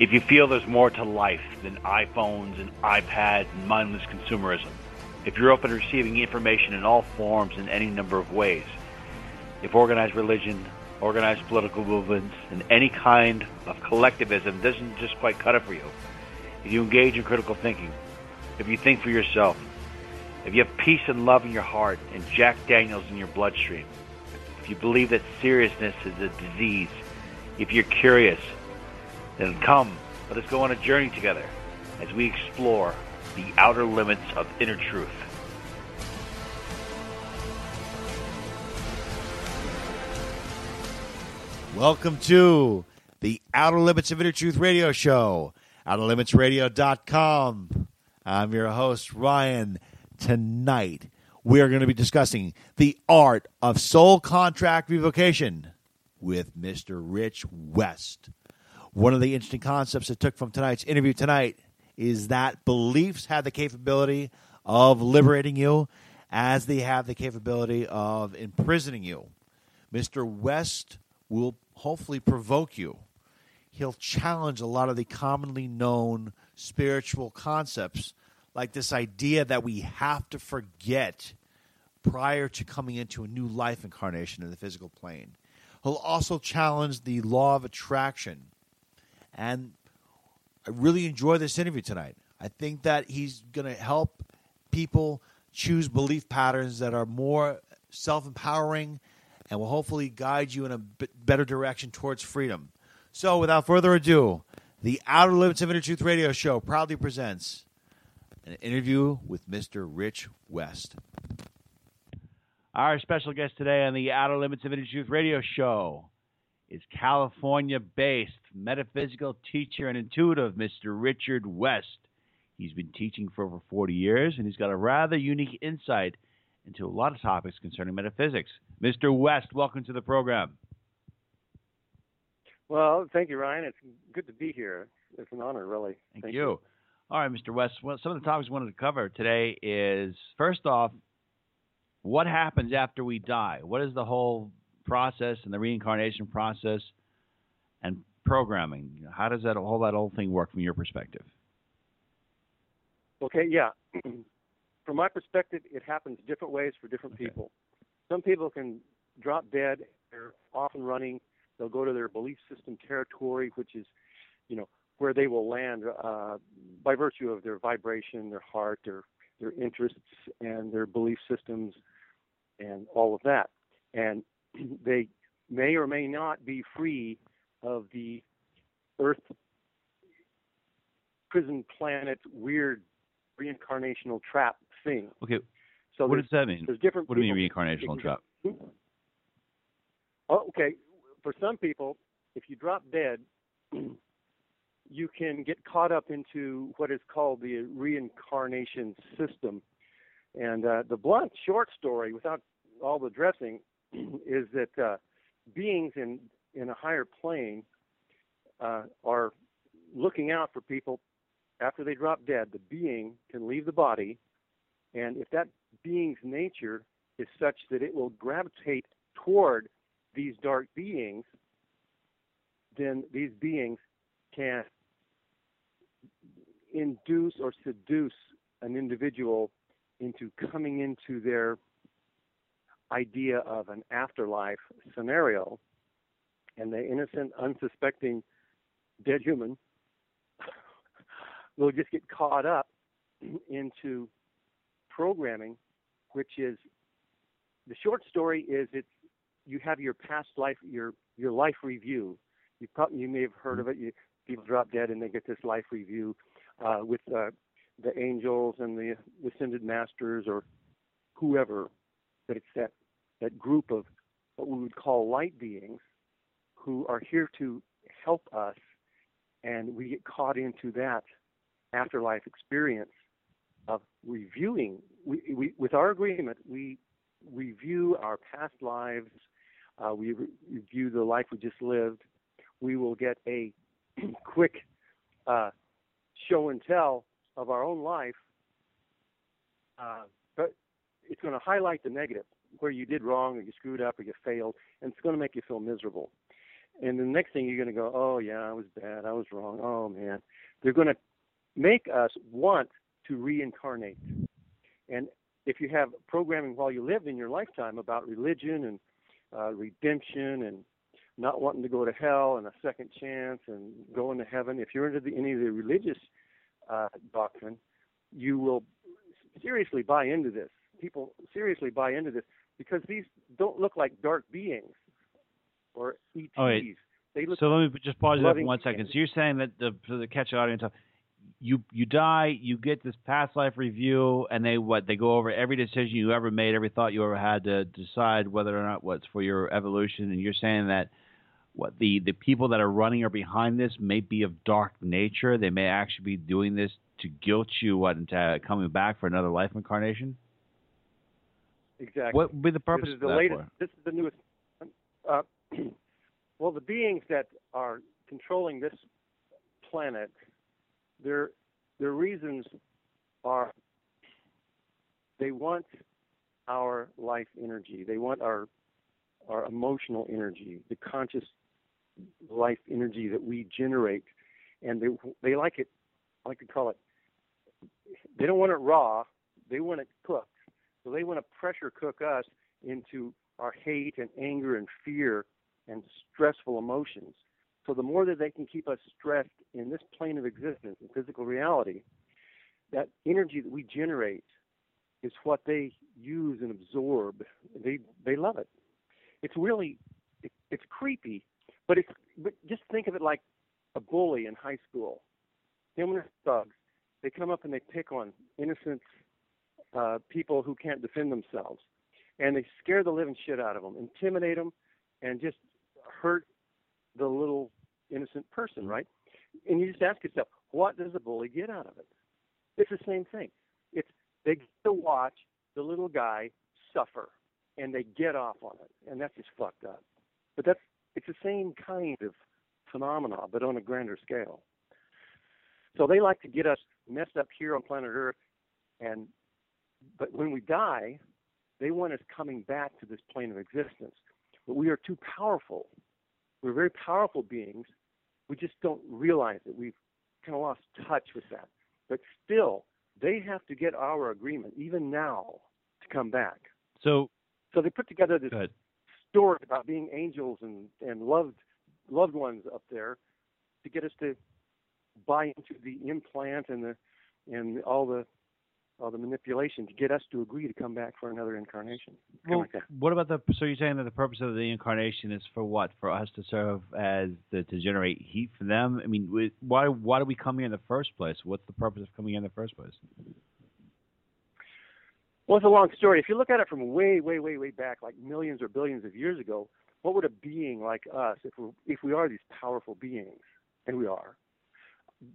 If you feel there's more to life than iPhones and iPads and mindless consumerism, if you're open to receiving information in all forms in any number of ways, if organized religion, organized political movements, and any kind of collectivism doesn't just quite cut it for you, if you engage in critical thinking, if you think for yourself, if you have peace and love in your heart and Jack Daniels in your bloodstream, if you believe that seriousness is a disease, if you're curious, then come, let us go on a journey together as we explore the outer limits of inner truth. Welcome to the Outer Limits of Inner Truth radio show, outerlimitsradio.com. I'm your host, Ryan. Tonight, we are going to be discussing the art of soul contract revocation with Mr. Rich West. One of the interesting concepts I took from tonight's interview tonight is that beliefs have the capability of liberating you as they have the capability of imprisoning you. Mr. West will hopefully provoke you. He'll challenge a lot of the commonly known spiritual concepts, like this idea that we have to forget prior to coming into a new life incarnation in the physical plane. He'll also challenge the law of attraction. And I really enjoy this interview tonight. I think that he's going to help people choose belief patterns that are more self empowering and will hopefully guide you in a better direction towards freedom. So, without further ado, the Outer Limits of Inner Truth Radio Show proudly presents an interview with Mr. Rich West. Our special guest today on the Outer Limits of Inner Truth Radio Show is California based metaphysical teacher and intuitive Mr. Richard West. He's been teaching for over 40 years and he's got a rather unique insight into a lot of topics concerning metaphysics. Mr. West, welcome to the program. Well, thank you, Ryan. It's good to be here. It's an honor, really. Thank, thank you. you. All right, Mr. West. Well, some of the topics we wanted to cover today is first off, what happens after we die? What is the whole process and the reincarnation process and programming? How does that whole that whole thing work from your perspective? Okay, yeah. from my perspective, it happens different ways for different okay. people. Some people can drop dead. They're off and running. They'll go to their belief system territory, which is, you know, where they will land uh, by virtue of their vibration, their heart, their their interests, and their belief systems, and all of that. And they may or may not be free of the Earth prison planet weird reincarnational trap thing. Okay. So what does that mean? There's different. What do you mean reincarnational trap? Oh, okay. For some people, if you drop dead, you can get caught up into what is called the reincarnation system. And uh, the blunt short story, without all the dressing, is that uh, beings in in a higher plane uh, are looking out for people after they drop dead. The being can leave the body, and if that being's nature is such that it will gravitate toward these dark beings, then these beings can induce or seduce an individual into coming into their idea of an afterlife scenario, and the innocent, unsuspecting dead human will just get caught up into programming, which is the short story is it's you have your past life, your your life review. You probably you may have heard of it. You, people drop dead and they get this life review uh, with uh, the angels and the ascended masters or whoever. But it's that that group of what we would call light beings who are here to help us and we get caught into that afterlife experience of reviewing. We, we, with our agreement, we review our past lives. Uh, we re- review the life we just lived. We will get a quick uh, show and tell of our own life, uh, but it's going to highlight the negative, where you did wrong, or you screwed up, or you failed, and it's going to make you feel miserable. And the next thing you're going to go, oh yeah, I was bad, I was wrong, oh man. They're going to make us want to reincarnate. And if you have programming while you lived in your lifetime about religion and uh, redemption and not wanting to go to hell and a second chance and going to heaven, if you're into the, any of the religious uh, doctrine, you will seriously buy into this. People seriously buy into this because these don't look like dark beings or ETs. Oh, look So let me just pause you there for one second. So you're saying that the for the catch the audience, you you die, you get this past life review, and they what they go over every decision you ever made, every thought you ever had to decide whether or not what's for your evolution. And you're saying that what the the people that are running or behind this may be of dark nature. They may actually be doing this to guilt you what into coming back for another life incarnation. Exactly. What would be the purpose this is of the latest. for? This is the newest. Uh, well, the beings that are controlling this planet, their their reasons are they want our life energy. They want our our emotional energy, the conscious life energy that we generate, and they they like it. I like to call it. They don't want it raw. They want it cooked. So they want to pressure cook us into our hate and anger and fear and stressful emotions. So the more that they can keep us stressed in this plane of existence, in physical reality, that energy that we generate is what they use and absorb. They they love it. It's really it, it's creepy, but it's but just think of it like a bully in high school. Their thugs. They come up and they pick on innocent uh, people who can't defend themselves, and they scare the living shit out of them, intimidate them, and just hurt the little innocent person, right? And you just ask yourself, what does a bully get out of it? It's the same thing. It's they get to watch the little guy suffer, and they get off on it, and that's just fucked up. But that's it's the same kind of phenomena, but on a grander scale. So they like to get us messed up here on planet Earth, and but when we die, they want us coming back to this plane of existence. But we are too powerful. We're very powerful beings. We just don't realize it. We've kind of lost touch with that. But still, they have to get our agreement, even now, to come back. So So they put together this story about being angels and, and loved loved ones up there to get us to buy into the implant and the and all the all the manipulation to get us to agree to come back for another incarnation. Well, like what about the? So you're saying that the purpose of the incarnation is for what? For us to serve as the, to generate heat for them. I mean, we- why why do we come here in the first place? What's the purpose of coming here in the first place? Well, it's a long story. If you look at it from way, way, way, way back, like millions or billions of years ago, what would a being like us, if we if we are these powerful beings, and we are,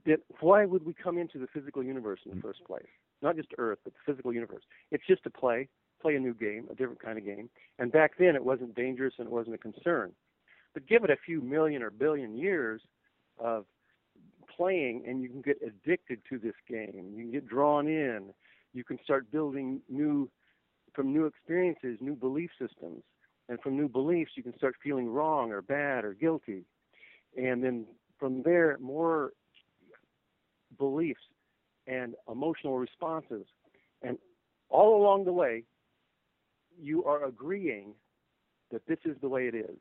that why would we come into the physical universe in the mm-hmm. first place? Not just Earth, but the physical universe. It's just to play, play a new game, a different kind of game. And back then, it wasn't dangerous and it wasn't a concern. But give it a few million or billion years of playing, and you can get addicted to this game. You can get drawn in. You can start building new, from new experiences, new belief systems. And from new beliefs, you can start feeling wrong or bad or guilty. And then from there, more beliefs and emotional responses. And all along the way, you are agreeing that this is the way it is.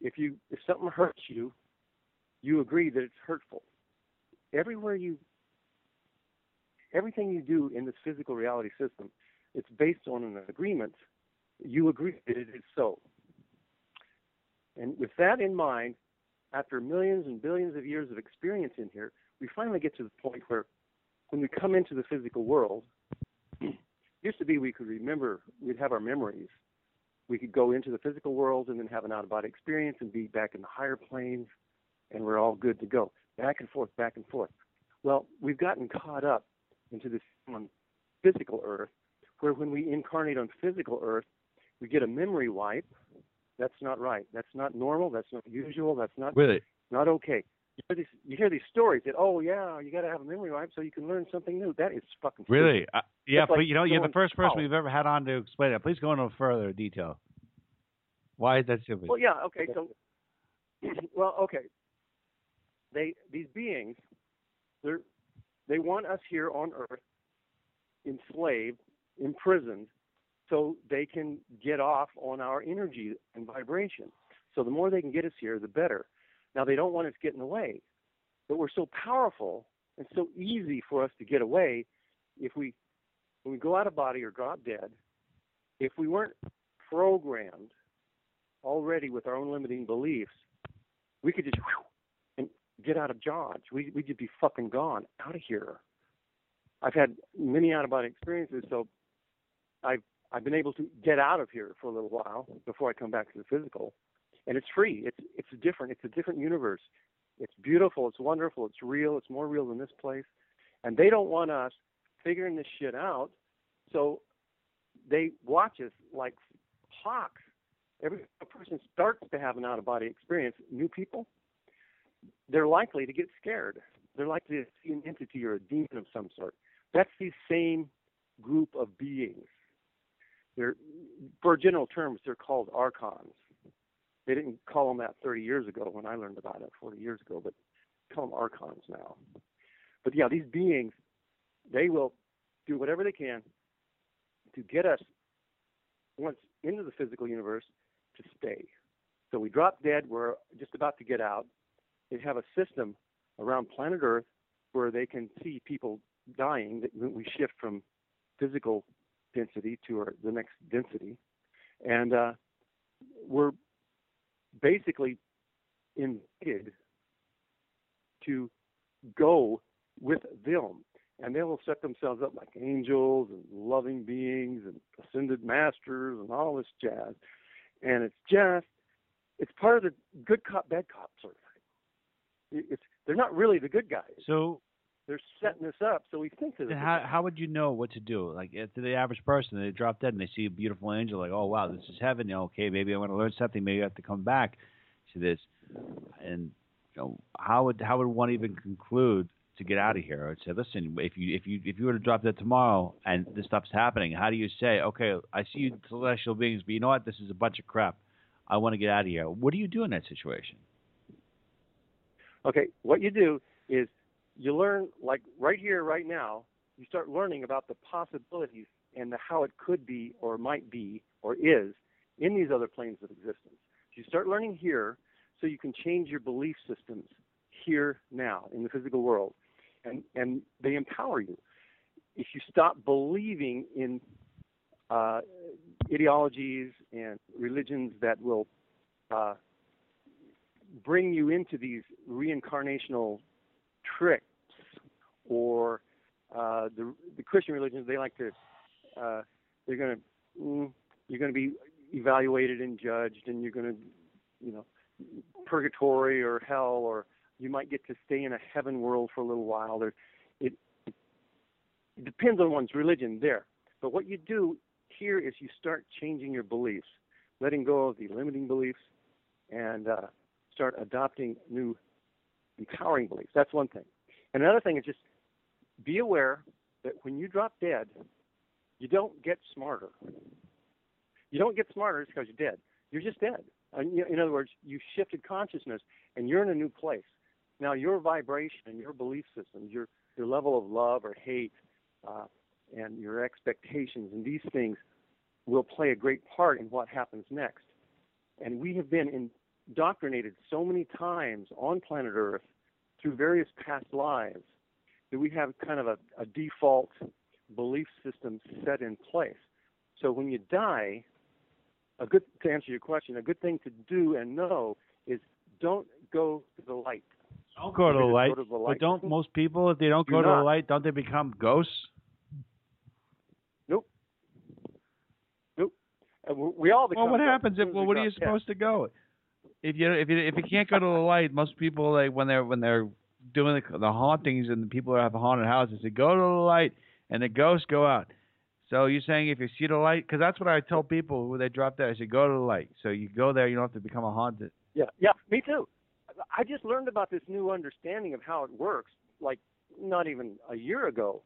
If you if something hurts you, you agree that it's hurtful. Everywhere you everything you do in this physical reality system, it's based on an agreement. You agree that it is so. And with that in mind, after millions and billions of years of experience in here, we finally get to the point where when we come into the physical world, used to be we could remember, we'd have our memories. We could go into the physical world and then have an out of body experience and be back in the higher planes, and we're all good to go. back and forth, back and forth. Well, we've gotten caught up into this on physical Earth, where when we incarnate on physical Earth, we get a memory wipe. That's not right. That's not normal. That's not usual. That's not Really? not okay. You hear these, you hear these stories that oh yeah, you got to have a memory wipe so you can learn something new. That is fucking stupid. Really? Uh, yeah, like but you know, you're the first person we've ever had on to explain it. Please go into further detail. Why is that stupid? Well, yeah, okay. So, well, okay. They these beings, they are they want us here on Earth, enslaved, imprisoned, so they can get off on our energy and vibration. So the more they can get us here, the better. Now they don't want us getting away, but we're so powerful and so easy for us to get away if we when we go out of body or drop dead. If we weren't programmed already with our own limiting beliefs, we could just whew, and get out of Dodge. We we'd just be fucking gone out of here. I've had many out of body experiences, so I've I've been able to get out of here for a little while before I come back to the physical, and it's free. It's it's different. It's a different universe. It's beautiful. It's wonderful. It's real. It's more real than this place, and they don't want us figuring this shit out. So they watch us like hawks every a person starts to have an out of body experience, new people, they're likely to get scared. They're likely to see an entity or a demon of some sort. That's the same group of beings. They're, for general terms, they're called archons. They didn't call them that 30 years ago when I learned about it 40 years ago, but call them archons now. But yeah, these beings, they will do whatever they can to get us once into the physical universe to stay. So we drop dead, we're just about to get out. They have a system around planet Earth where they can see people dying that we shift from physical density to our, the next density. And uh, we're basically invited to go with them. And they will set themselves up like angels and loving beings and ascended masters and all this jazz. And it's just, it's part of the good cop, bad cop sort of thing. It's, they're not really the good guys. so, They're setting this up so we think they're the then good how how would you know what to do? Like to the average person, they drop dead and they see a beautiful angel, like, oh wow, this is heaven. You know, okay, maybe I want to learn something. Maybe I have to come back to this. And you know, how would how would one even conclude to get out of here? I'd say, listen, if you if you if you were to drop dead tomorrow and this stuff's happening, how do you say, okay, I see you celestial beings, but you know what? This is a bunch of crap. I want to get out of here. What do you do in that situation? Okay, what you do is you learn, like right here, right now, you start learning about the possibilities and the, how it could be or might be or is in these other planes of existence. You start learning here so you can change your belief systems here now in the physical world. And, and they empower you. If you stop believing in uh, ideologies and religions that will uh, bring you into these reincarnational tricks or uh, the the Christian religions they like to uh, they're going to mm, you're going to be evaluated and judged and you're going to you know purgatory or hell or you might get to stay in a heaven world for a little while there it it depends on one's religion there but what you do here is you start changing your beliefs letting go of the limiting beliefs and uh, start adopting new empowering beliefs. That's one thing. And another thing is just be aware that when you drop dead, you don't get smarter. You don't get smarter because you're dead. You're just dead. In other words, you shifted consciousness and you're in a new place. Now, your vibration and your belief systems, your, your level of love or hate, uh, and your expectations and these things will play a great part in what happens next. And we have been indoctrinated so many times on planet Earth through various past lives that we have kind of a, a default belief system set in place. So when you die, a good to answer your question, a good thing to do and know is don't go to the light. Don't go to the light. go to the But don't most people, if they don't Do go to the light, don't they become ghosts? Nope. Nope. And we- all become Well, what happens if? Well, what are you supposed to go? If you if you if you can't go to the light, most people like when they're when they're doing the, the hauntings and the people that have haunted houses, they go to the light and the ghosts go out. So you're saying if you see the light, because that's what I tell people when they drop there. I say go to the light. So you go there, you don't have to become a haunted. Yeah, yeah, me too. I just learned about this new understanding of how it works, like not even a year ago.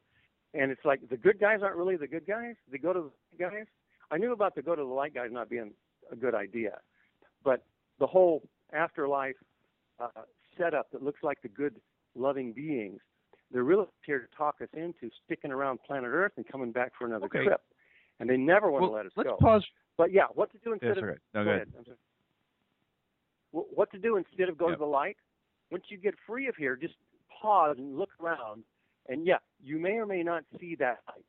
And it's like the good guys aren't really the good guys. They go to the guys. I knew about the go to the light guys not being a good idea, but the whole afterlife uh, setup that looks like the good, loving beings, they're really here to talk us into sticking around planet Earth and coming back for another Okay. trip. And they never want Well, to let us let's go. pause. But yeah, what to do instead Yes, of okay. No, go go ahead. Sorry. What to do instead of go Yep. to the light? Once you get free of here, just pause and look around. And yeah, you may or may not see that light.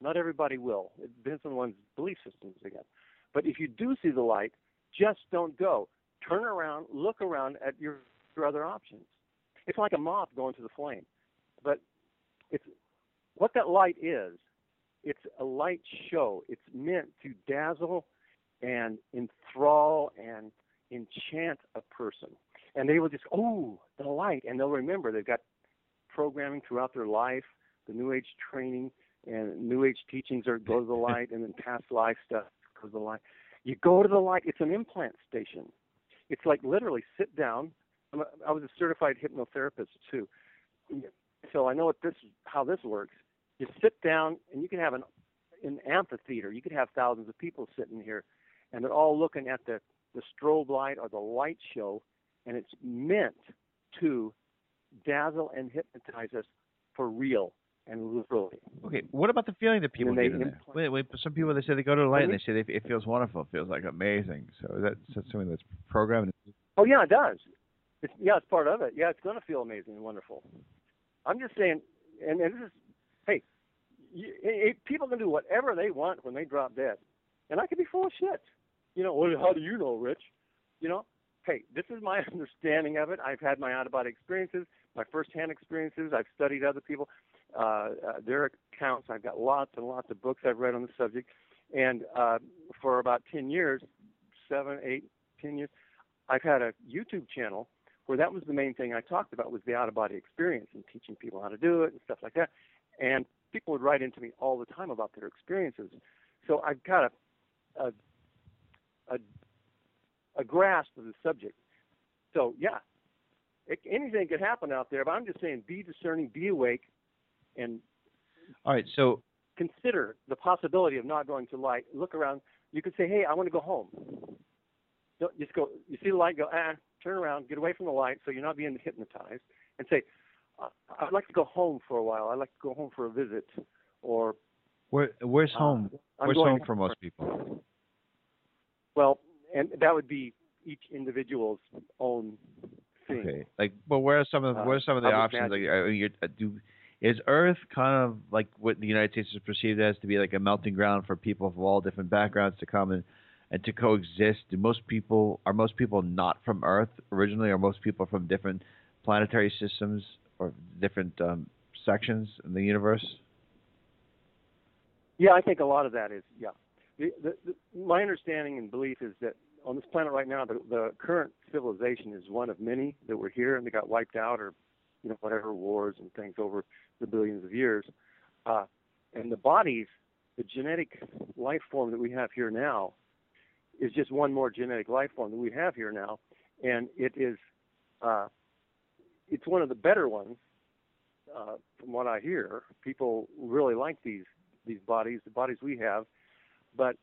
Not everybody will. It depends on one's belief systems again. But if you do see the light, just don't go. Turn around, look around at your, your other options. It's like a moth going to the flame. But it's what that light is. It's a light show. It's meant to dazzle and enthrall and enchant a person. And they will just, oh, the light. And they'll remember they've got programming throughout their life, the New Age training and New Age teachings are go to the light, and then past life stuff goes to the light. You go to the light. It's an implant station. It's like literally sit down. I was a certified hypnotherapist too, so I know what this how this works. You sit down, and you can have an an amphitheater. You could have thousands of people sitting here, and they're all looking at the the strobe light or the light show, and it's meant to dazzle and hypnotize us for real and literally. Okay, what about the feeling that people get in there? Wait, wait. Some people they say they go to the light and Pardon they say they, it feels wonderful. It feels like amazing. So is that, is that something that's programmed? Oh yeah, it does. It's yeah, it's part of it. Yeah, it's going to feel amazing and wonderful. I'm just saying, and, and this is, hey, you, it, people can do whatever they want when they drop dead, and I can be full of shit. You know, well, how do you know, Rich? You know, hey, this is my understanding of it. I've had my out of body experiences, my first-hand experiences. I've studied other people, uh, uh, their accounts. I've got lots and lots of books I've read on the subject, and uh, for about ten years, seven, eight, ten years, I've had a YouTube channel where that was the main thing I talked about was the out of body experience and teaching people how to do it and stuff like that. And people would write into me all the time about their experiences. So I've got a a a, a grasp of the subject. So yeah, it, anything could happen out there. But I'm just saying, be discerning, be awake, and All right, so consider the possibility of not going to light. Look around. You could say, "Hey, I want to go home." Don't just go. You see the light, go ah, turn around, get away from the light, so you're not being hypnotized, and say, "Uh, "I'd like to go home for a while. I'd like to go home for a visit," or where where's uh, home? I'm Where's home for most people? Well, and that would be each individual's own thing. Okay, like, but where are some of Uh, where are some of the would options? Like, are you, uh, do is Earth kind of like what the United States is perceived as to be like a melting ground for people of all different backgrounds to come and and to coexist? Do most people are most people not from Earth originally? Are most people from different planetary systems or different um, sections in the universe? Yeah, I think a lot of that is yeah. The, the, the, my understanding and belief is that on this planet right now, the, the current civilization is one of many that were here and they got wiped out or you know whatever wars and things over the billions of years. Uh, and the bodies, the genetic life form that we have here now, is just one more genetic life form that we have here now, and it is uh, it's one of the better ones. Uh, from what I hear, people really like these these bodies, the bodies we have, but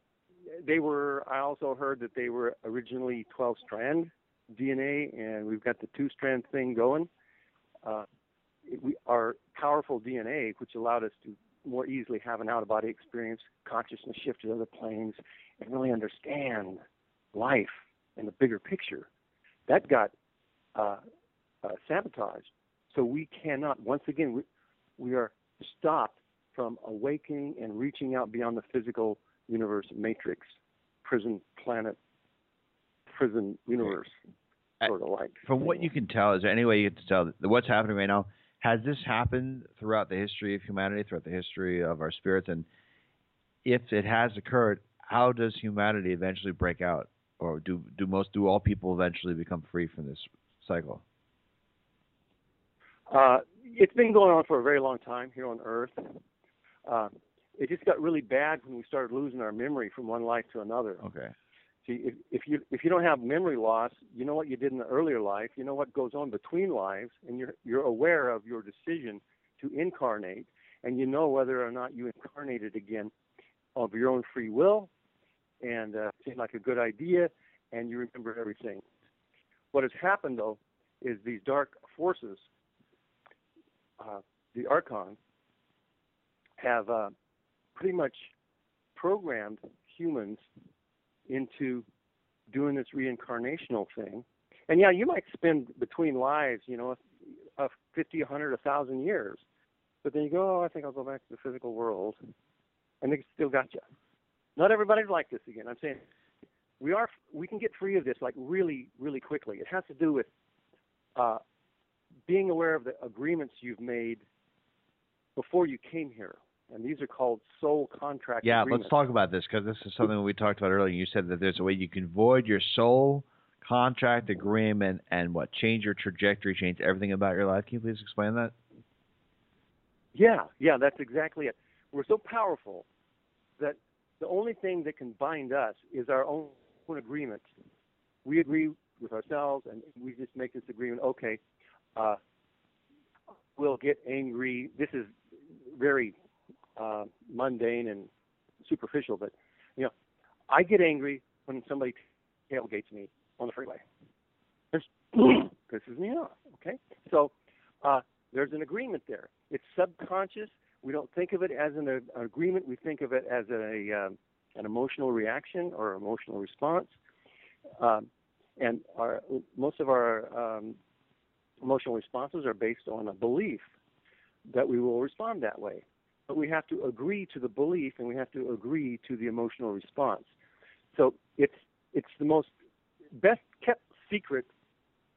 they were. I also heard that they were originally 12 strand DNA, and we've got the two strand thing going. Uh, we our powerful DNA, which allowed us to more easily have an out of body experience, consciousness shift to other planes, and really understand life in the bigger picture. That got uh, uh, sabotaged. So we cannot. Once again, we we are stopped from awakening and reaching out beyond the physical universe matrix, prison planet, prison universe, I- sort of like. From what you can tell, is there any way you can tell that what's happening right now? Has this happened throughout the history of humanity, throughout the history of our spirits? And if it has occurred, how does humanity eventually break out, or do do most do all people eventually become free from this cycle? Uh, it's been going on for a very long time here on Earth. Uh, it just got really bad when we started losing our memory from one life to another. Okay. If, if you if you don't have memory loss, you know what you did in the earlier life. You know what goes on between lives, and you're you're aware of your decision to incarnate, and you know whether or not you incarnated again of your own free will, and uh, seemed like a good idea, and you remember everything. What has happened though is these dark forces, uh, the Archon, have uh, pretty much programmed humans into doing this reincarnational thing. And yeah, you might spend between lives, you know, a 50, 100, 1,000 years. But then you go, oh, I think I'll go back to the physical world. And they still got you. Not everybody's like this again. I'm saying we are we can get free of this like really really quickly. It has to do with uh, being aware of the agreements you've made before you came here, and these are called soul contract. Yeah, agreements. let's talk about this because this is something we talked about earlier. You said that there's a way you can void your soul contract agreement and what change your trajectory, change everything about your life. Can you please explain that? Yeah, yeah, that's exactly it. We're so powerful that the only thing that can bind us is our own agreement. We agree with ourselves, and we just make this agreement. Okay, uh, we'll get angry. This is very uh, mundane and superficial, but you know, I get angry when somebody tailgates me on the freeway. This pisses me off. Okay, so uh, there's an agreement there. It's subconscious. We don't think of it as an, an agreement. We think of it as a um, an emotional reaction or emotional response. Um, and our, most of our um, emotional responses are based on a belief that we will respond that way. But we have to agree to the belief and we have to agree to the emotional response. So it's it's the most best kept secret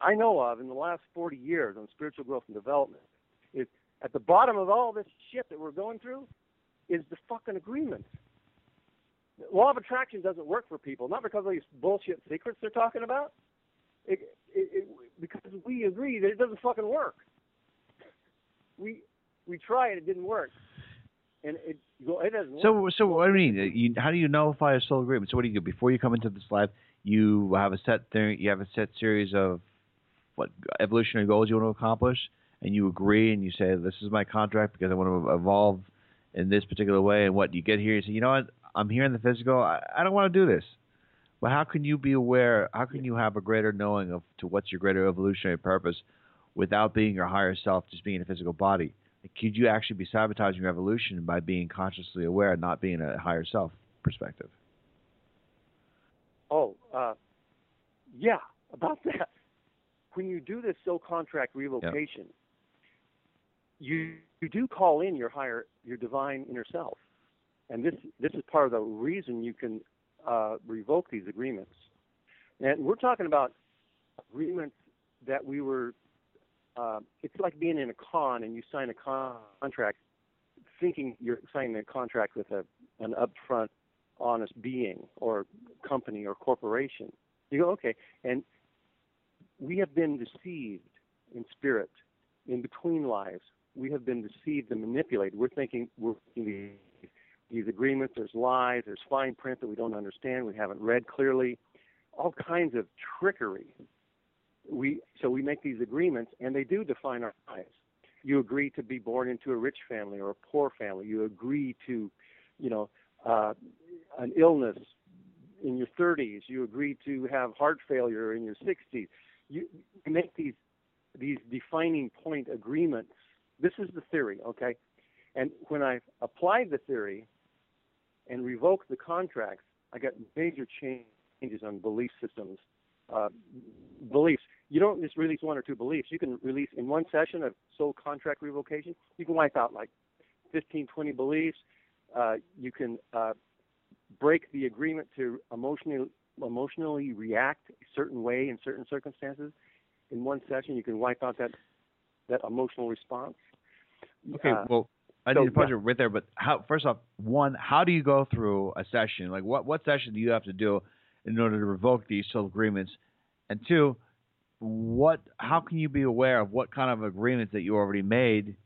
I know of in the last 40 years on spiritual growth and development is at the bottom of all this shit that we're going through is the fucking agreement. Law of attraction doesn't work for people, not because of these bullshit secrets they're talking about. It, it, it, because we agree that it doesn't fucking work. We we tried, it didn't work, and it it doesn't. So, work. so what do you mean? You, how do you nullify a soul agreement? So, what do you do before you come into this life? You have a set thing. You have a set series of what evolutionary goals you want to accomplish, and you agree, and you say, "This is my contract because I want to evolve in this particular way." And what you get here, you say, "You know what? I'm here in the physical. I, I don't want to do this." But how can you be aware? How can you have a greater knowing of to what's your greater evolutionary purpose without being your higher self, just being in a physical body? Could you actually be sabotaging your evolution by being consciously aware, and not being a higher self perspective? Oh, uh, yeah, about that. When you do this soul contract revocation, you you do call in your higher, your divine inner self, and this this is part of the reason you can uh, revoke these agreements. And we're talking about agreements that we were. Uh, it's like being in a con and you sign a con- contract, thinking you're signing a contract with a an upfront, honest being or company or corporation. You go okay, and we have been deceived in spirit, in between lives. We have been deceived and manipulated. We're thinking we're these, these agreements. There's lies. There's fine print that we don't understand. We haven't read clearly. All kinds of trickery. We so we make these agreements, and they do define our lives. You agree to be born into a rich family or a poor family. You agree to, you know, uh, an illness in your 30s. You agree to have heart failure in your 60s. You, make these these defining point agreements. This is the theory, okay? And when I applied the theory and revoked the contracts, I got major changes on belief systems. Uh, beliefs. You don't just release one or two beliefs. You can release in one session of soul contract revocation. You can wipe out like 15, 20 beliefs. Uh, you can uh, break the agreement to emotionally emotionally react a certain way in certain circumstances. In one session, you can wipe out that that emotional response. Okay, Uh, well, I so, need to pause yeah. you right there. But how? First off, one, how do you go through a session? Like, what what session do you have to do in order to revoke these soul agreements? And two, what? How can you be aware of what kind of agreements that you already made?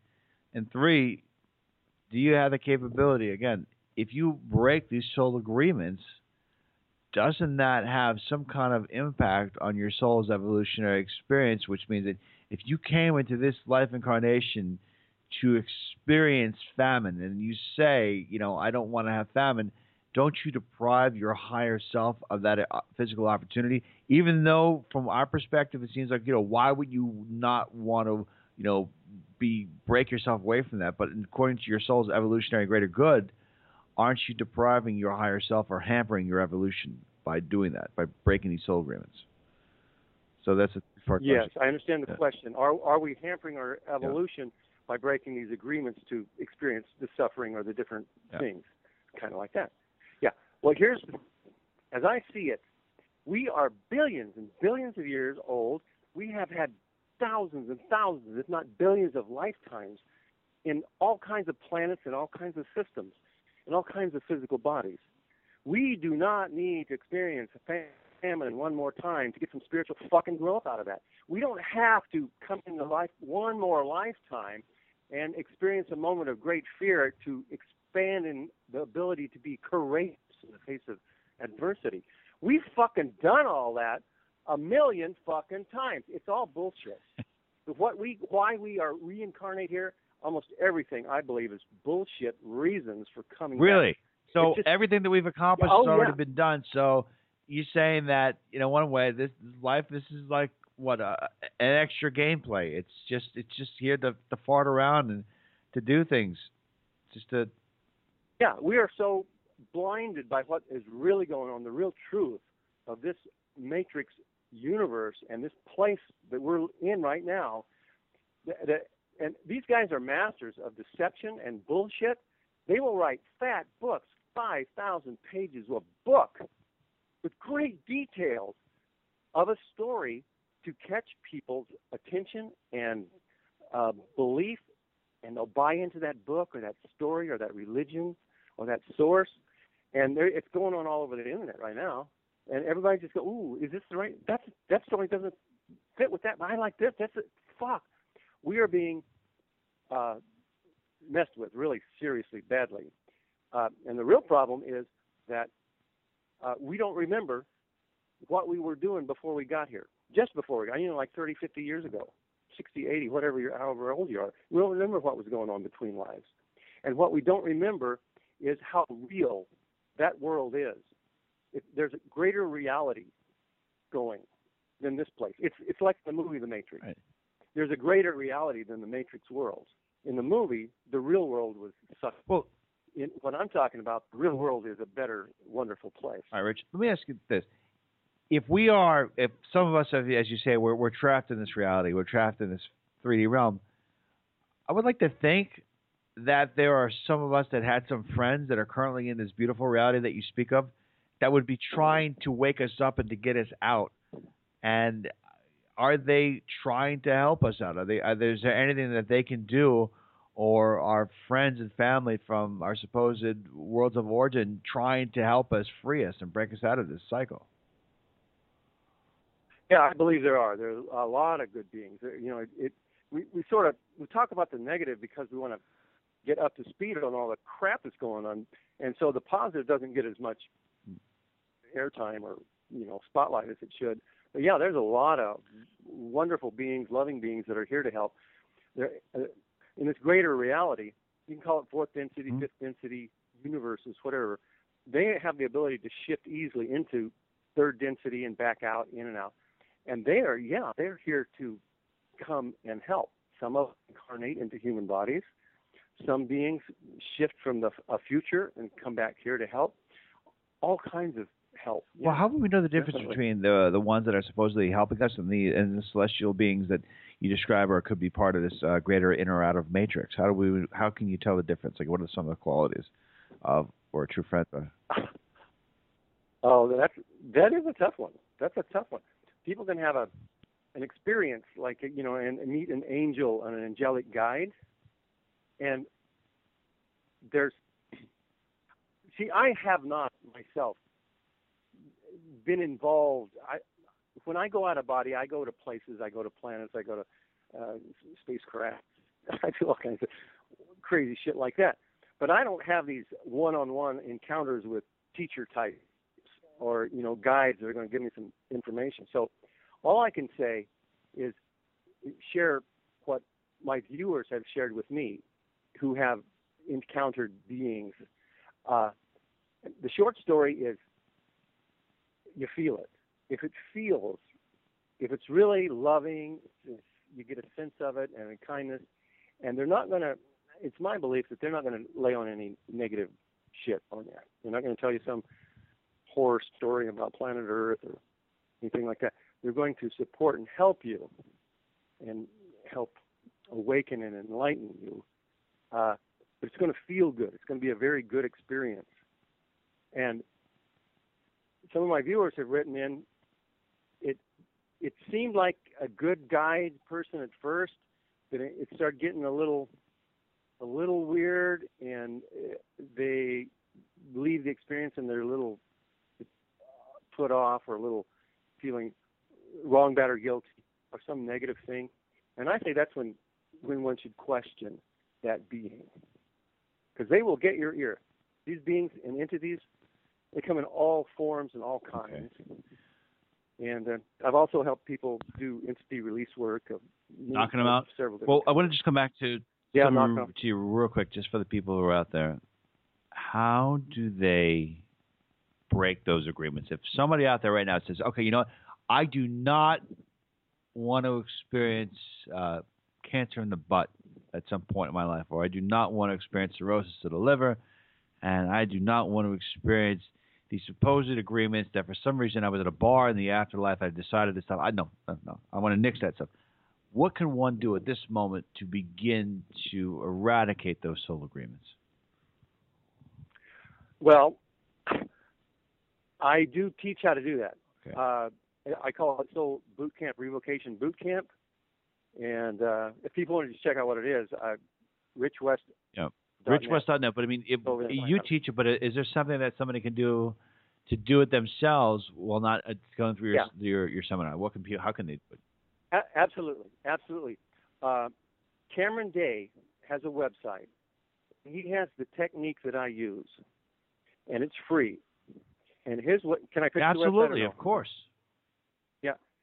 And three, do you have the capability? Again, if you break these soul agreements, doesn't that have some kind of impact on your soul's evolutionary experience? Which means that if you came into this life incarnation to experience famine and you say, you know, I don't want to have famine, don't you deprive your higher self of that uh, physical opportunity? Even though, from our perspective, it seems like, you know, why would you not want to, you know, be break yourself away from that? But according to your soul's evolutionary greater good, aren't you depriving your higher self or hampering your evolution by doing that, by breaking these soul agreements? So that's a part Yes, question. I understand the Yeah. question. Are are we hampering our evolution by breaking these agreements to experience the suffering or the different Yeah. things? Kind of like that. Well, here's as I see it, we are billions and billions of years old. We have had thousands and thousands, if not billions, of lifetimes in all kinds of planets and all kinds of systems and all kinds of physical bodies. We do not need to experience a fa- famine one more time to get some spiritual fucking growth out of that. We don't have to come into life one more lifetime and experience a moment of great fear to expand in the ability to be courageous in the face of adversity. We've fucking done all that a million fucking times. It's all bullshit. what we why we are reincarnate here, almost everything I believe is bullshit reasons for coming back. Really? So just- everything that we've accomplished Oh, has already yeah. been done. So you're saying that you know one way this, this life this is like what uh, an extra gameplay. It's just it's just here to to fart around and to do things, just to Yeah, we are so blinded by what is really going on, the real truth of this matrix universe and this place that we're in right now. That, and these guys are masters of deception and bullshit. They will write fat books, 5,000 pages of book with great details of a story to catch people's attention and uh, belief, and they'll buy into that book or that story or that religion or that source, and there, it's going on all over the internet right now. And everybody just go, "Ooh, is this the right? That's that story doesn't fit with that. But I like this. That's it. Fuck." We are being uh, messed with really seriously, badly. Uh, and the real problem is that uh, we don't remember what we were doing before we got here. Just before we got, you know, like 30, 50 years ago, 60, 80, whatever, you're, however old you are. We don't remember what was going on between lives. And what we don't remember is how real that world is. It, there's a greater reality going than this place. It's it's like the movie The Matrix. Right. There's a greater reality than the Matrix world. In the movie, the real world was sucked. well. In, what I'm talking about, the real world is a better, wonderful place. All right, Rich. Let me ask you this: If we are, if some of us, have, as you say, we're we're trapped in this reality, we're trapped in this 3D realm. I would like to think that there are some of us that had some friends that are currently in this beautiful reality that you speak of, that would be trying to wake us up and to get us out. And are they trying to help us out? Are they? Are is there anything that they can do? Or our friends and family from our supposed worlds of origin trying to help us free us and break us out of this cycle. Yeah, I believe there are. There are a lot of good beings. You know, it, it we, we sort of we talk about the negative because we want to get up to speed on all the crap that's going on, and so the positive doesn't get as much airtime or you know spotlight as it should. But yeah, there's a lot of wonderful beings, loving beings that are here to help. There, uh, in this greater reality, you can call it fourth density, Mhm. fifth density universes, whatever. They have the ability to shift easily into third density and back out, in and out. And they are, yeah, they're here to come and help. Some of them incarnate into human bodies. Some beings shift from the a future and come back here to help. All kinds of help. Well, Yeah. how would we know the difference definitely. between the the ones that are supposedly helping us and the and the celestial beings that you describe or could be part of this uh, greater in or out of matrix? How do we? How can you tell the difference? Like, what are some of the qualities of or a true friend? Oh, that's that is a tough one. That's a tough one. People can have a an experience like you know and, and meet an angel and an angelic guide, and there's see I have not myself been involved. I when I go out of body, I go to places, I go to planets, I go to uh, spacecraft, I do all kinds of crazy shit like that. But I don't have these one-on-one encounters with teacher types or you know guides that are going to give me some information. So all I can say is share what my viewers have shared with me, who have encountered beings. Uh, the short story is you feel it. If it feels, if it's really loving, you get a sense of it and a kindness, and they're not going to. It's my belief that they're not going to lay on any negative shit on you. They're not going to tell you some horror story about planet Earth or anything like that. They're going to support and help you, and help awaken and enlighten you. Uh, but it's going to feel good. It's going to be a very good experience. And some of my viewers have written in. It it seemed like a good guide person at first, but it, it started getting a little a little weird, and uh, they leave the experience and they're a little put off or a little feeling wrong, bad, or guilty, or some negative thing. And I say that's when when one should question that being, because they will get your ear. These beings and entities, they come in all forms and all kinds. Okay. And uh, I've also helped people do entity release work of knocking them out. Several well, I want to just come back to yeah, some, to you real quick, just for the people who are out there. How do they break those agreements? If somebody out there right now says, "Okay, you know what? I do not want to experience uh, cancer in the butt at some point in my life, or I do not want to experience cirrhosis of the liver, and I do not want to experience these supposed agreements that for some reason I was at a bar in the afterlife, I decided to stop. I no, no, no. I want to nix that stuff. What can one do at this moment to begin to eradicate those soul agreements? Well, I do teach how to do that. Okay. Uh, I call it Soul Boot Camp Revocation Boot Camp. And uh, if people want to just check out what it is, uh, Rich West. Yeah. rich RichWest.net. But I mean, if, you teach it, but is there something that somebody can do to do it themselves while not uh, going through your yeah. your, your seminar? What can how can they do it? A- absolutely, absolutely. Uh, Cameron Day has a website. He has the technique that I use, and it's free. And his what can I absolutely, of course.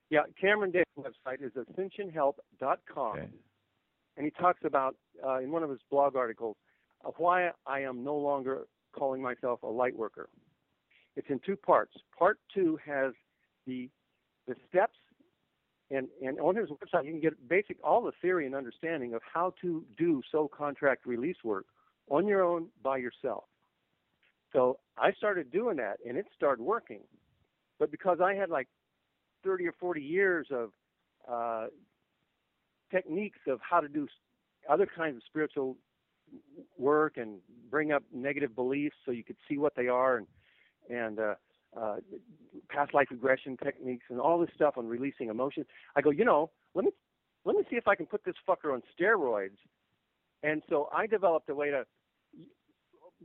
Yeah. Cameron Day's website is ascensionhelp.com, okay. and he talks about uh, in one of his blog articles uh, why I am no longer calling myself a light worker. It's in two parts. Part two has the the steps, and and on his website you can get basic all the theory and understanding of how to do soul contract release work on your own by yourself. So I started doing that, and it started working. But because I had like 30 or 40 years of uh, techniques of how to do other kinds of spiritual work and bring up negative beliefs so you could see what they are and and uh, uh, past life regression techniques and all this stuff on releasing emotions. I go, you know, let me let me see if I can put this fucker on steroids. And so I developed a way to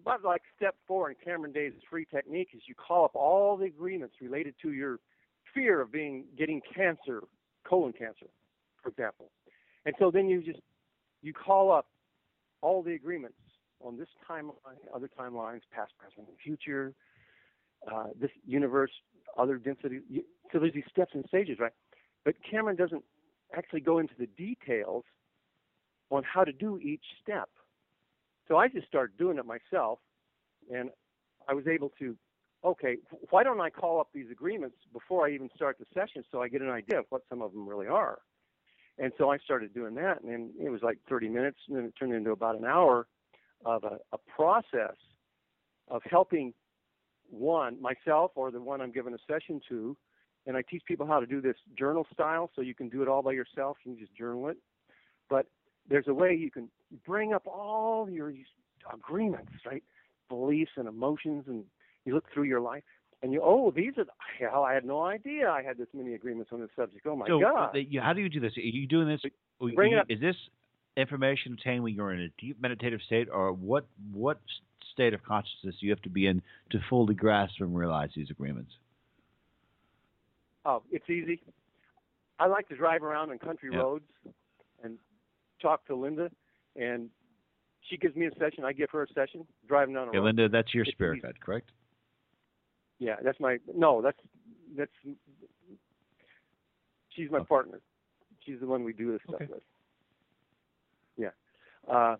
but like step four in Cameron Day's free technique is you call up all the agreements related to your fear of being getting cancer, colon cancer, for example. And so then you just you call up all the agreements on this timeline, other timelines, past, present, and future, uh, this universe, other density. So there's these steps and stages, right? But Cameron doesn't actually go into the details on how to do each step. So I just started doing it myself, and I was able to, okay, why don't I call up these agreements before I even start the session so I get an idea of what some of them really are? And so I started doing that, and then it was like 30 minutes, and then it turned into about an hour of a, a process of helping one, myself or the one I'm giving a session to, and I teach people how to do this journal style so you can do it all by yourself. You can just journal it. But there's a way you can bring up all your agreements, right? Beliefs and emotions, and you look through your life, and you, oh, these are, hell, I had no idea I had this many agreements on this subject. Oh my so, God. How do you do this? Are you doing this? Bring you, it up. Is this information obtained when you're in a deep meditative state, or what? What state of consciousness do you have to be in to fully grasp and realize these agreements? Oh, it's easy. I like to drive around on country Yeah. roads and talk to Linda, and she gives me a session. I give her a session driving down a Okay, road. Linda, that's your It's spirit guide, correct? Yeah, that's my no. That's that's she's my Okay. partner. She's the one we do this stuff Okay. with. Yeah. Uh,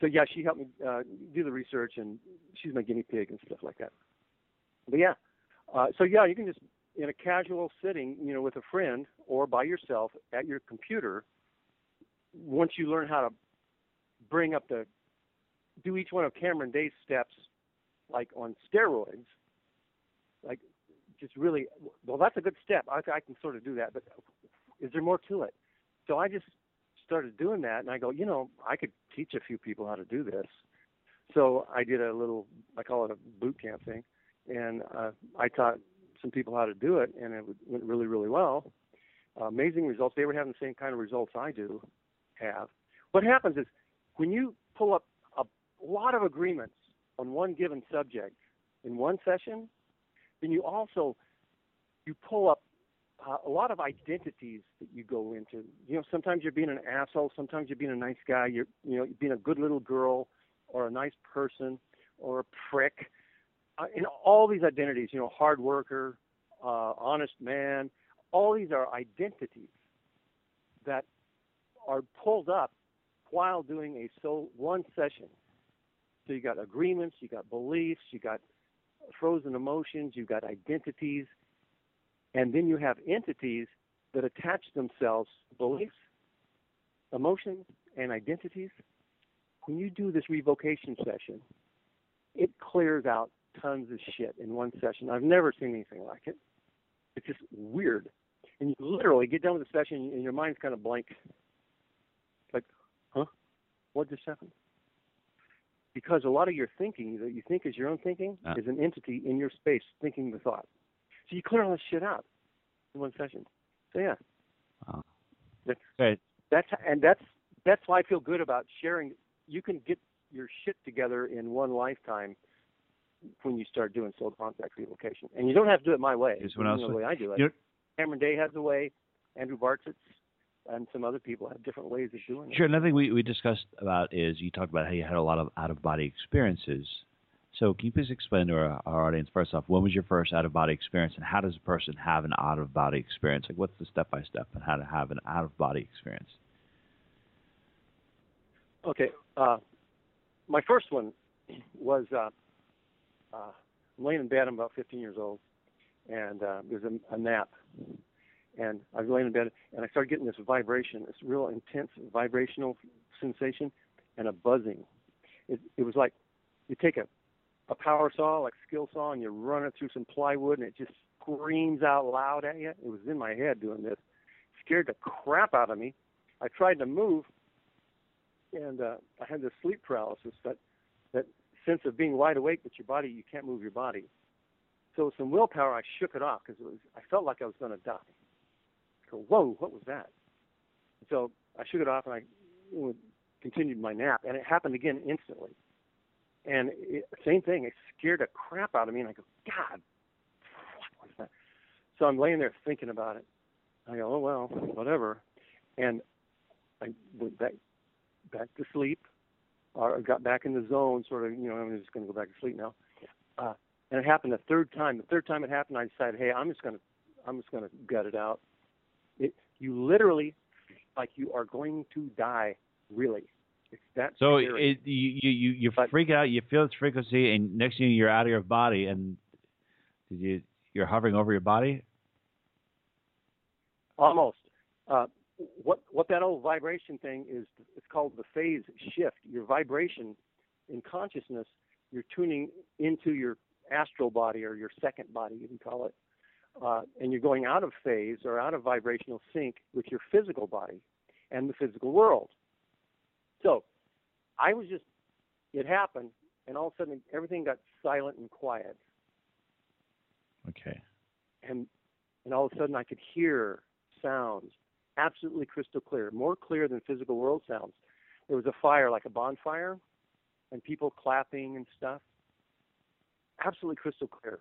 so yeah, she helped me uh, do the research, and she's my guinea pig and stuff like that. But yeah, uh, so yeah, you can just in a casual sitting, you know, with a friend or by yourself at your computer. Once you learn how to bring up the do each one of Cameron Day's steps like on steroids, like just really well that's a good step. I, I can sort of do that but is there more to it? So i just started doing that and i go you know i could teach a few people how to do this. So i did a little i call it a boot camp thing and uh, i taught some people how to do it and it went really really well. Uh, amazing results. They were having the same kind of results i do have. What happens is when you pull up a lot of agreements on one given subject in one session then you also you pull up uh, a lot of identities that you go into. You know, sometimes you're being an asshole, sometimes you're being a nice guy, you're you know, you're being a good little girl or a nice person or a prick. Uh, and all these identities, you know, hard worker, uh, honest man, all these are identities that are pulled up while doing a so one session. So you got agreements, you got beliefs, you got frozen emotions, you've got identities, and then you have entities that attach themselves to beliefs, emotions, and identities. When you do this revocation session, it clears out tons of shit in one session. I've never seen anything like it. It's just weird. And you literally get done with the session and your mind's kind of blank. Like, huh? What just happened? Because a lot of your thinking that you think is your own thinking Ah. is an entity in your space thinking the thought. So you clear all this shit out in one session. So yeah, Wow. That's- Okay. that's and that's that's why I feel good about sharing. You can get your shit together in one lifetime when you start doing soul contract revocation, and you don't have to do it my way. Here's what else the way I do it. You know- Cameron Day has a way. Andrew Bartzis and some other people have different ways of doing it. Sure. Another thing we, we discussed about is you talked about how you had a lot of out of body experiences. So can you please explain to our, our audience first off, when was your first out of body experience, and how does a person have an out of body experience? Like, what's the step by step on how to have an out of body experience? Okay. Uh, my first one was uh, uh, laying in bed. I'm about 15 years old, and uh, there's a, a nap, and I was laying in bed, and I started getting this vibration, this real intense vibrational sensation, and a buzzing. It, it was like you take a a power saw, like skill saw, and you run it through some plywood, and it just screams out loud at you. It was in my head doing this. Scared the crap out of me. I tried to move, and uh, I had this sleep paralysis, that that sense of being wide awake, but your body you can't move your body. So with some willpower, I shook it off because I felt like I was going to die. Go, whoa, what was that? So I shook it off and I continued my nap, and it happened again instantly. And it, same thing, it scared the crap out of me, and I go, God, what was that? So I'm laying there thinking about it. I go, oh well, whatever. And I went back back to sleep, or got back in the zone, sort of, you know, I'm just going to go back to sleep now. Uh, and it happened the third time. The third time it happened, I decided, hey, I'm just going to, I'm just going to gut it out. It, you literally, like you are going to die, really. It's that So it, you you you, But- freak out, you feel this frequency, and next thing you're out of your body, and did you you're hovering over your body. Almost. Uh, what what that old vibration thing is? It's called the phase shift. Your vibration in consciousness, you're tuning into your astral body or your second body, you can call it, uh, and you're going out of phase or out of vibrational sync with your physical body and the physical world. So, I was just. It happened, and all of a sudden everything got silent and quiet, Okay. and and all of a sudden I could hear sounds absolutely crystal clear, more clear than physical world sounds. There was a fire, like a bonfire, and people clapping and stuff. Absolutely crystal clear.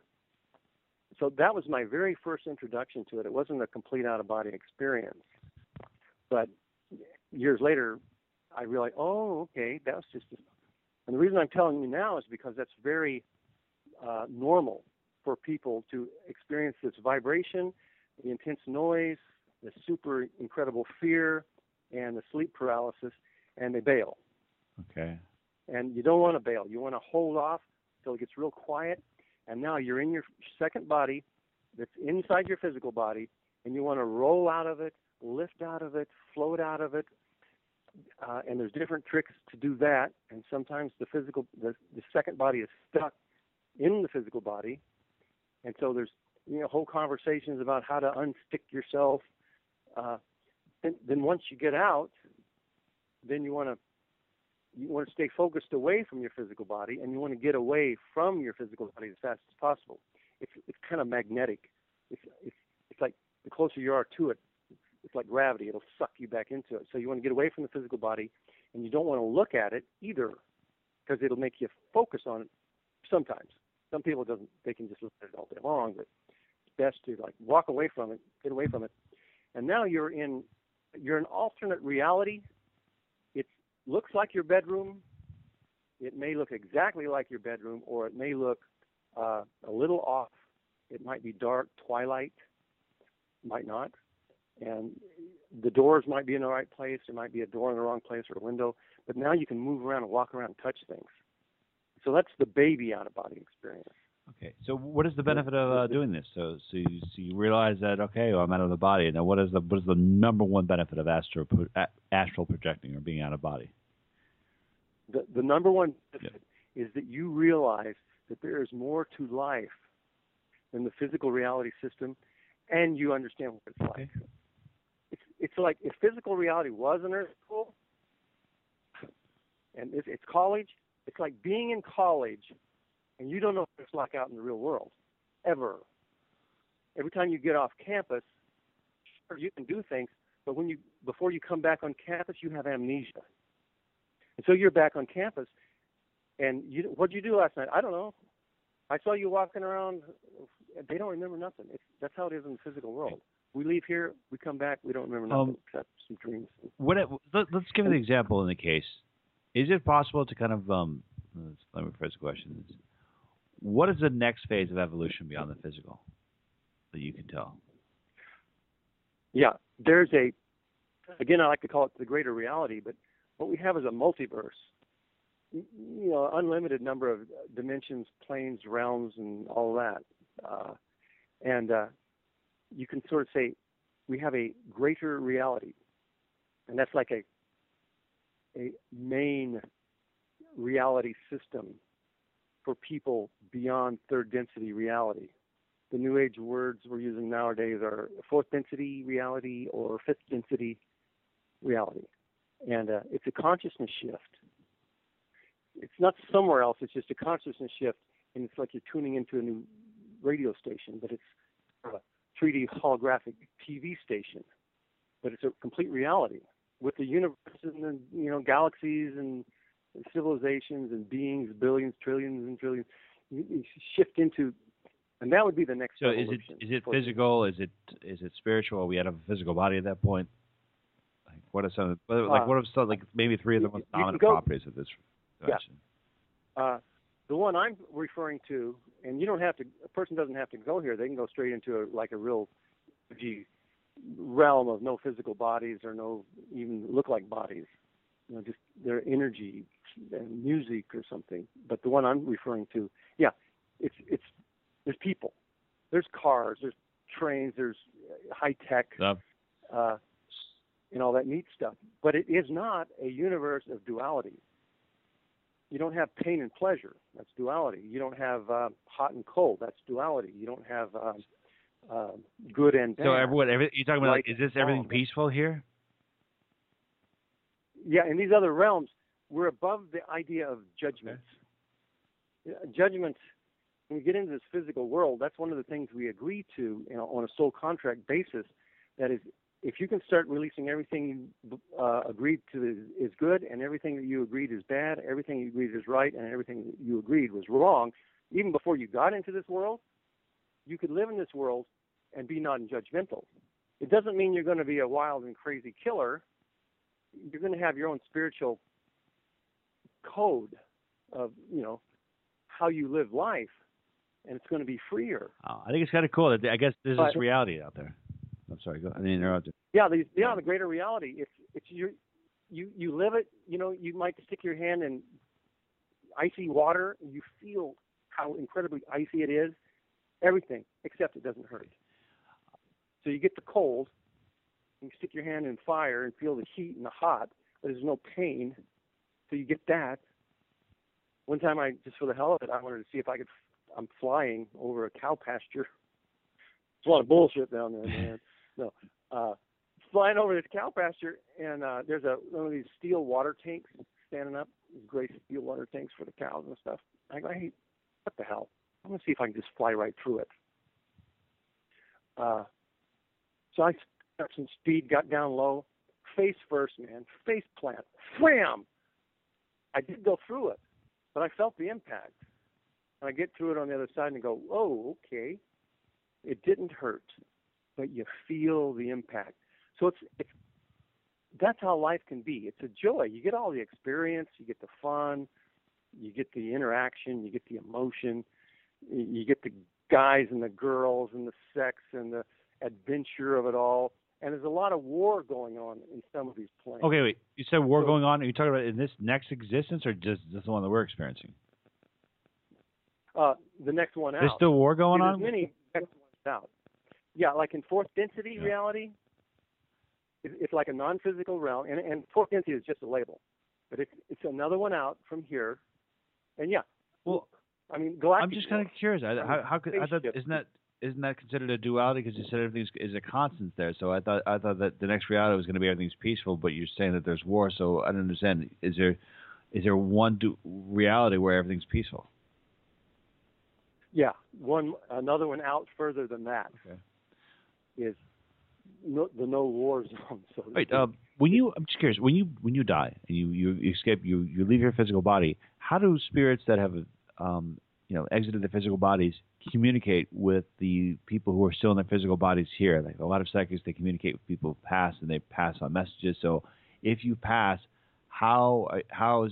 So that was my very first introduction to it. It wasn't a complete out of body experience, but years later, I realized, oh, okay, that was just. A, and the reason I'm telling you now is because that's very uh, normal for people to experience this vibration, the intense noise, the super incredible fear, and the sleep paralysis, and they bail. Okay. And you don't want to bail. You want to hold off until it gets real quiet, and now you're in your second body that's inside your physical body, and you want to roll out of it, lift out of it, float out of it. Uh, and there's different tricks to do that. And sometimes the physical, the, the second body is stuck in the physical body, and so there's you know whole conversations about how to unstick yourself. Uh, then once you get out, then you want to you want to stay focused away from your physical body, and you want to get away from your physical body as fast as possible. It's it's kind of magnetic. It's it's it's like the closer you are to it, it's like gravity. It'll suck you back into it. So you want to get away from the physical body, and you don't want to look at it either, because it'll make you focus on it. Sometimes, some people doesn't. They can just look at it all day long, but it's best to like walk away from it, get away from it, and now you're in you're an alternate reality looks like your bedroom. It may look exactly like your bedroom, or it may look uh, a little off. It might be dark, twilight, might not. And the doors might be in the right place. There might be a door in the wrong place or a window. But now you can move around and walk around and touch things. So that's the baby out of body experience. Okay. So what is the benefit of uh, doing this? So so you, so you realize that okay, well, I'm out of the body. Now what is the what is the number one benefit of astral astral projecting or being out of body? The the number one benefit is that you realize that there is more to life than the physical reality system, and you understand what it's okay. like. It's it's like if physical reality was an Earth school, and it's, it's college. It's like being in college and you don't know what it's like out in the real world, ever. Every time you get off campus, sure, you can do things, but when you before you come back on campus, you have amnesia. And so you're back on campus, and you what did you do last night? I don't know. I saw you walking around. They don't remember nothing. It's, that's how it is in the physical world. We leave here, we come back, we don't remember nothing Um, except some dreams. What it, let, let's give an example in the case. Is it possible to kind of um? Let me phrase the question. What is the next phase of evolution beyond the physical that you can tell? Yeah, there's a, again, I like to call it the greater reality, but what we have is a multiverse. You know, unlimited number of dimensions, planes, realms, and all that. Uh, and uh, you can sort of say we have a greater reality, and that's like a a main reality system for people beyond third density reality. The new age words we're using nowadays are fourth density reality or fifth density reality. And uh, it's a consciousness shift. It's not somewhere else, it's just a consciousness shift, and it's like you're tuning into a new radio station, but it's a 3D holographic TV station. But it's a complete reality with the universe and the you know galaxies and civilizations and beings, billions, trillions, and trillions. You, you shift into, and that would be the next. So is it is it physical? Is it is it spiritual? Are we out of a physical body at that point? Like what are some like Uh, what are some like maybe three of the most dominant go- properties of this Yeah. Uh, the one I'm referring to, and you don't have to. A person doesn't have to go here. They can go straight into a, like a real, realm of no physical bodies or no even look like bodies. You know, just their energy and music or something. But the one I'm referring to, yeah, it's it's there's people, there's cars, there's trains, there's high tech, Uh, uh, and all that neat stuff. But it is not a universe of duality. You don't have pain and pleasure. That's duality. You don't have uh, hot and cold. That's duality. You don't have um, uh, good and bad. so everyone, every, you're talking about like, Right. is this everything peaceful here? Yeah, in these other realms, we're above the idea of judgments. Yeah, Judgments, when we get into this physical world, that's one of the things we agree to you know, on a soul contract basis. That is, if you can start releasing everything you uh, agreed to is, is good, and everything that you agreed is bad, everything you agreed is right, and everything that you agreed was wrong, even before you got into this world, you could live in this world and be non-judgmental. It doesn't mean you're going to be a wild and crazy killer. You're going to have your own spiritual code of, you know, how you live life, and it's going to be freer. Oh, I think it's kind of cool. that I guess there's this reality out there. I'm sorry. Go. I didn't interrupt you. Yeah, the yeah, the greater reality. It's it's you you you live it. You know, you might stick your hand in icy water, and you feel how incredibly icy it is. Everything except it doesn't hurt. So you get the cold. You stick your hand in fire and feel the heat and the hot, but there's no pain. So you get that. One time, I just for the hell of it, I wanted to see if I could. I'm flying over a cow pasture. There's a lot of bullshit down there, man. No, uh, flying over this cow pasture, and uh, there's a one of these steel water tanks standing up, these gray steel water tanks for the cows and stuff. I go, hey, what the hell? I'm gonna see if I can just fly right through it. Uh, so I some speed, got down low, face first, man, face plant, wham! I did go through it, but I felt the impact. And I get through it on the other side and go, oh, okay. It didn't hurt, but you feel the impact. So it's, it's that's how life can be. It's a joy. You get all the experience, you get the fun, you get the interaction, you get the emotion, you get the guys and the girls and the sex and the adventure of it all. And there's a lot of war going on in some of these planes. Okay, wait. You said war So- going on. Are you talking about in this next existence or just just the one that we're experiencing? Uh, the next one out. There's still war going See, on. Many next ones out. Yeah, like in fourth density Yeah. reality, it- it's like a non-physical realm, and, and fourth density is just a label, but it's it's another one out from here, and yeah, Well, I mean, galactic. I'm just kind of curious. I, how how could I thought isn't that isn't that considered a duality because you said everything is a constant there? So I thought I thought that the next reality was going to be everything's peaceful, but you're saying that there's war. So I don't understand. Is there is there one du- reality where everything's peaceful? yeah, one another one out further than that is Okay. no, the no war zone. So Wait, uh, when you I'm just curious when you when you die and you you escape you you leave your physical body, how do spirits that have um you know exited their physical bodies communicate with the people who are still in their physical bodies here? Like a lot of psychics, they communicate with people who pass and they pass on messages. So if you pass, how how is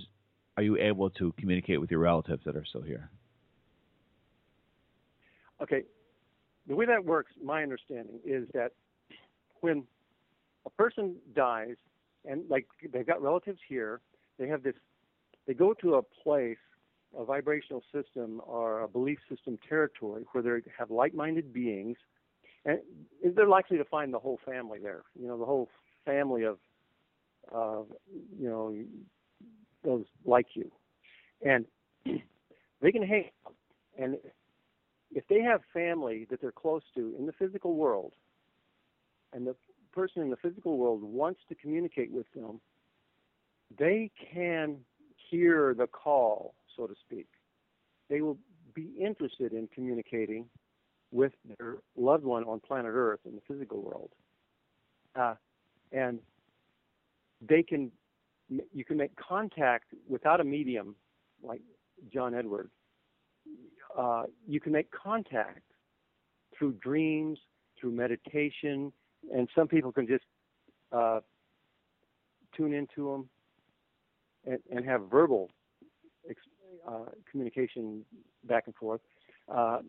are you able to communicate with your relatives that are still here? Okay, the way that works, my understanding is that when a person dies, and like they've got relatives here, they have this, they go to a place, a vibrational system or a belief system territory where they have like-minded beings, and they're likely to find the whole family there. You know, the whole family of, you know, those like you, and they can hang out. And if they have family that they're close to in the physical world, and the person in the physical world wants to communicate with them, they can hear the call, so to speak. They will be interested in communicating with their loved one on planet Earth in the physical world. Uh, and they can, you can make contact without a medium like John Edward uh, you can make contact through dreams, through meditation, and some people can just uh, tune into them and, and have verbal communication back and forth. Uh,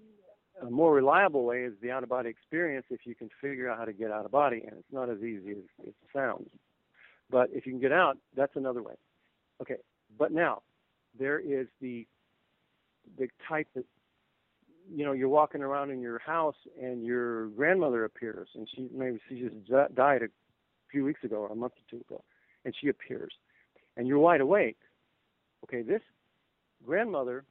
a more reliable way is the out of body experience if you can figure out how to get out of body, and it's not as easy as it sounds. But if you can get out, that's another way. Okay, but now there is the the type that you know you're walking around in your house and your grandmother appears and she maybe she just died a few weeks ago or a month or two ago and she appears and you're wide awake okay this grandmother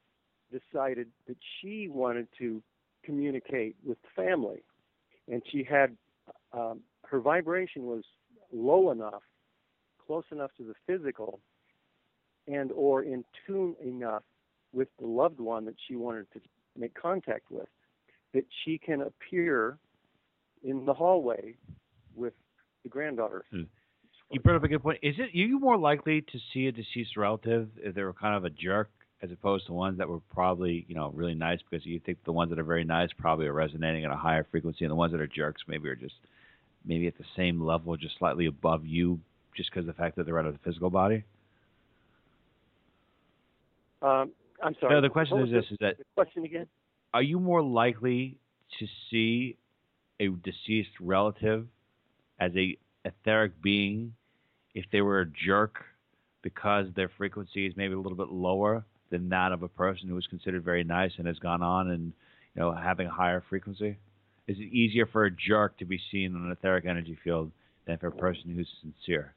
decided that she wanted to communicate with family and she had um, her vibration was low enough close enough to the physical and or in tune enough with the loved one that she wanted to make contact with, that she can appear in the hallway with the granddaughter. Hmm. You brought up a good point. Is it are you more likely to see a deceased relative if they were kind of a jerk as opposed to ones that were probably you know really nice because you think the ones that are very nice probably are resonating at a higher frequency, and the ones that are jerks maybe are just maybe at the same level, just slightly above you, just because of the fact that they're out of the physical body. Um, I'm sorry. No, the question is this: is that the question again? are you more likely to see a deceased relative as a etheric being if they were a jerk because their frequency is maybe a little bit lower than that of a person who was considered very nice and has gone on and you know having a higher frequency? Is it easier for a jerk to be seen in an etheric energy field than for a person who's sincere?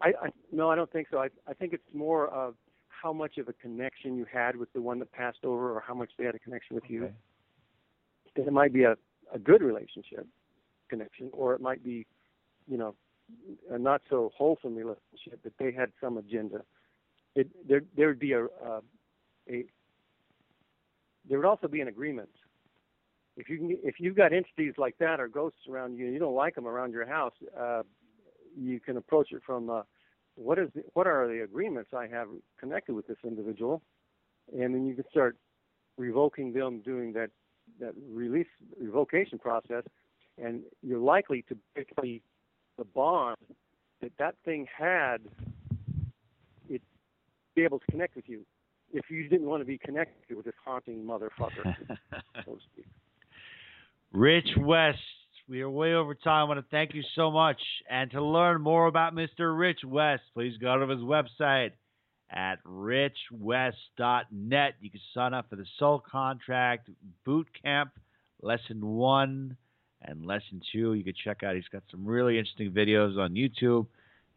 I, I no, I don't think so. I I think it's more of how much of a connection you had with the one that passed over, or how much they had a connection with you. Okay. That it might be a a good relationship connection, or it might be, you know, a not so wholesome relationship that they had some agenda. It there there would be a a, a there would also be an agreement. If you can, if you've got entities like that or ghosts around you, and you don't like them around your house, uh, you can approach it from uh, what is the, what are the agreements I have connected with this individual, and then you can start revoking them, doing that that release revocation process, and you're likely to break the the bond that that thing had. Be able to connect with you if you didn't want to be connected with this haunting motherfucker, so to speak. Rich West, we are way over time. I want to thank you so much. And to learn more about Mr. Rich West, please go to his website at richwest.net. You can sign up for the Soul Contract Boot Camp, Lesson 1 and Lesson 2. You can check out, he's got some really interesting videos on YouTube.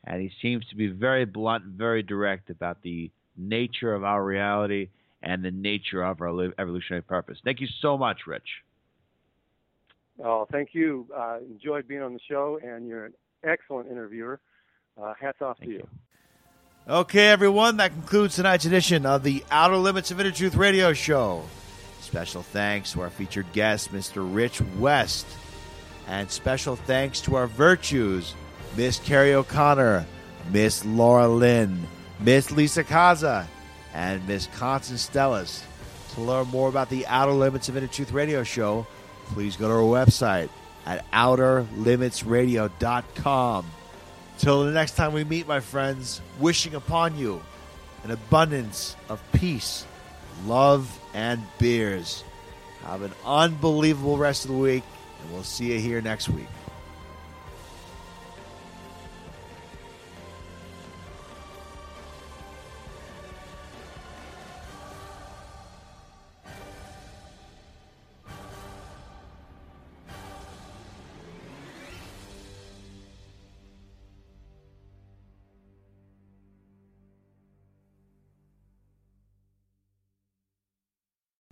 And he seems to be very blunt, very direct about the nature of our reality and the nature of our evolutionary purpose. Thank you so much, Rich. Oh, thank you. Uh, enjoyed being on the show, and you're an excellent interviewer. Uh, hats off to you. Okay, everyone, that concludes tonight's edition of the Outer Limits of Inner Truth radio show. Special thanks to our featured guest, Mr. Rich West. And special thanks to our virtues, Miss Carrie O'Connor, Miss Laura Lynn, Miss Lisa Kaza, and Miss Constance Stellis. To learn more about the Outer Limits of Inner Truth radio show, please go to our website at outerlimitsradio.com. Till the next time we meet, my friends, wishing upon you an abundance of peace, love, and beers. Have an unbelievable rest of the week, and we'll see you here next week.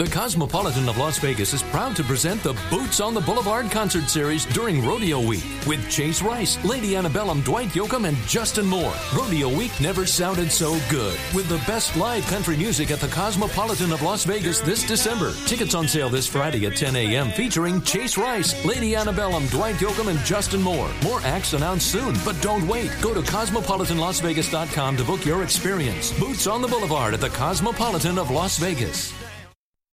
The Cosmopolitan of Las Vegas is proud to present the Boots on the Boulevard concert series during Rodeo Week with Chase Rice, Lady Antebellum, Dwight Yoakam, and Justin Moore. Rodeo Week never sounded so good with the best live country music at the Cosmopolitan of Las Vegas this December. Tickets on sale this Friday at 10 a.m. featuring Chase Rice, Lady Antebellum, Dwight Yoakam, and Justin Moore. More acts announced soon, but don't wait. Go to cosmopolitanlasvegas.com to book your experience. Boots on the Boulevard at the Cosmopolitan of Las Vegas.